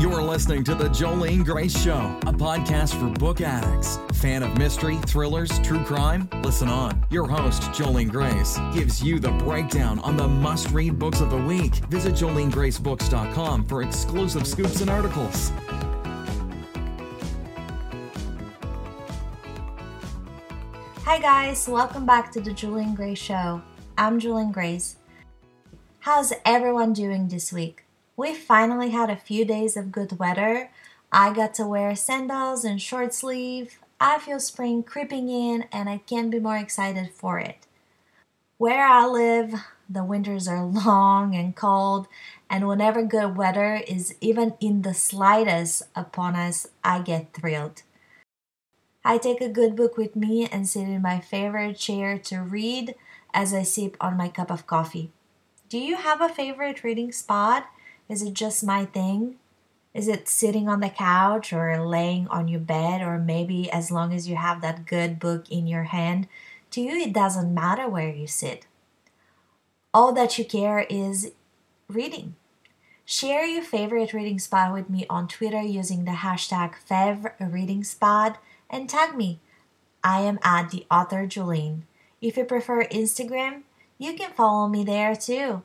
You're listening to The Jolene Grace Show, a podcast for book addicts. Fan of mystery, thrillers, true crime? Listen on. Your host, Jolene Grace, gives you the breakdown on the must read books of the week. Visit JoleneGraceBooks.com for exclusive scoops and articles. Hi, guys, welcome back to The Jolene Grace Show. I'm Jolene Grace. How's everyone doing this week? We finally had a few days of good weather. I got to wear sandals and short sleeve. I feel spring creeping in and I can't be more excited for it. Where I live, the winters are long and cold, and whenever good weather is even in the slightest upon us, I get thrilled. I take a good book with me and sit in my favorite chair to read as I sip on my cup of coffee. Do you have a favorite reading spot? Is it just my thing? Is it sitting on the couch or laying on your bed, or maybe as long as you have that good book in your hand, to you it doesn't matter where you sit. All that you care is reading. Share your favorite reading spot with me on Twitter using the hashtag FevReadingSpot and tag me. I am at the author Jolene. If you prefer Instagram, you can follow me there too.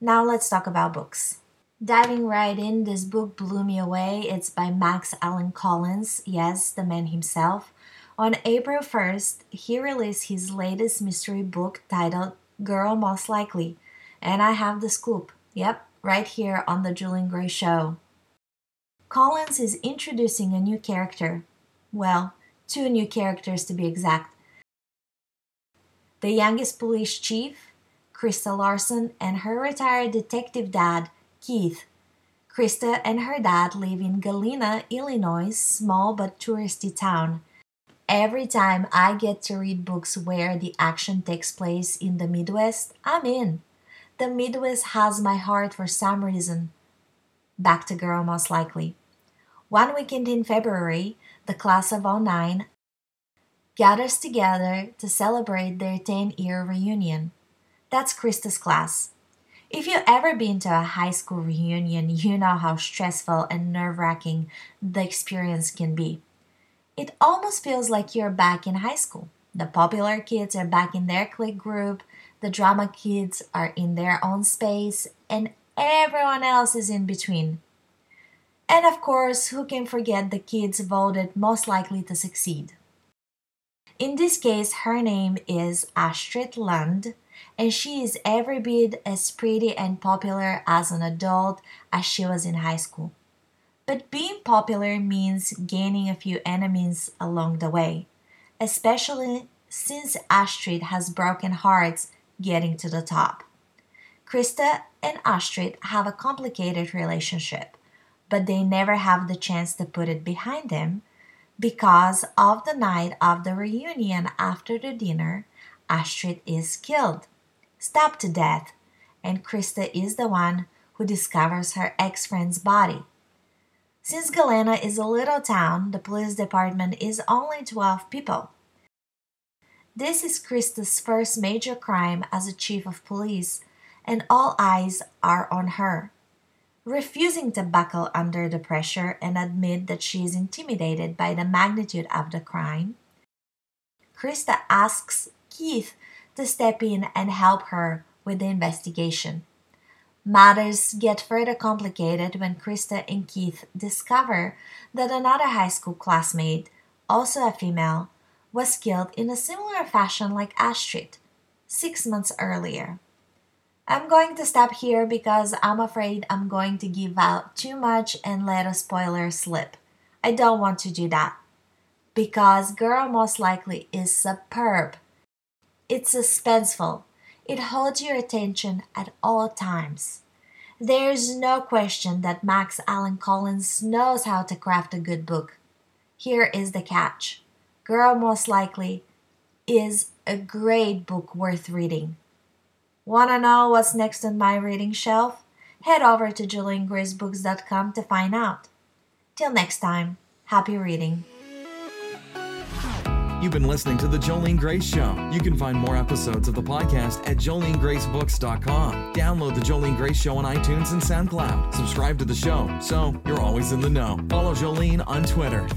Now let's talk about books. Diving right in, this book blew me away. It's by Max Allan Collins, yes, the man himself. On April 1st, he released his latest mystery book titled Girl Most Likely. And I have the scoop. Yep, right here on The Jolene Grace Show. Collins is introducing a new character. Well, two new characters to be exact. The youngest police chief, Krista Larson, and her retired detective dad, Keith. Krista and her dad live in Galena, Illinois, small but touristy town. Every time I get to read books where the action takes place in the Midwest, I'm in. The Midwest has my heart for some reason. Back to Girl Most Likely. One weekend in February, the class of 09 gathers together to celebrate their 10 year reunion. That's Krista's class. If you've ever been to a high school reunion, you know how stressful and nerve wracking the experience can be. It almost feels like you're back in high school. The popular kids are back in their clique group, the drama kids are in their own space, and everyone else is in between. And of course, who can forget the kids voted most likely to succeed? In this case, her name is Astrid Lund and she is every bit as pretty and popular as an adult as she was in high school. But being popular means gaining a few enemies along the way, especially since Astrid has broken hearts getting to the top. Krista and Astrid have a complicated relationship, but they never have the chance to put it behind them because of the night of the reunion after the dinner, Astrid is killed stabbed to death, and Krista is the one who discovers her ex friend's body. Since Galena is a little town, the police department is only 12 people. This is Krista's first major crime as a chief of police, and all eyes are on her. Refusing to buckle under the pressure and admit that she is intimidated by the magnitude of the crime, Krista asks Keith to step in and help her with the investigation. Matters get further complicated when Krista and Keith discover that another high school classmate, also a female, was killed in a similar fashion like Astrid, six months earlier. I'm going to stop here because I'm afraid I'm going to give out too much and let a spoiler slip. I don't want to do that. Because Girl Most Likely is superb. It's suspenseful. It holds your attention at all times. There's no question that Max Allan Collins knows how to craft a good book. Here is the catch Girl Most Likely is a great book worth reading. Wanna know what's next on my reading shelf? Head over to JoleneGraceBooks.com to find out. Till next time, happy reading. You've been listening to The Jolene Grace Show. You can find more episodes of the podcast at jolenegracebooks.com. Download The Jolene Grace Show on iTunes and SoundCloud. Subscribe to the show so you're always in the know. Follow Jolene on Twitter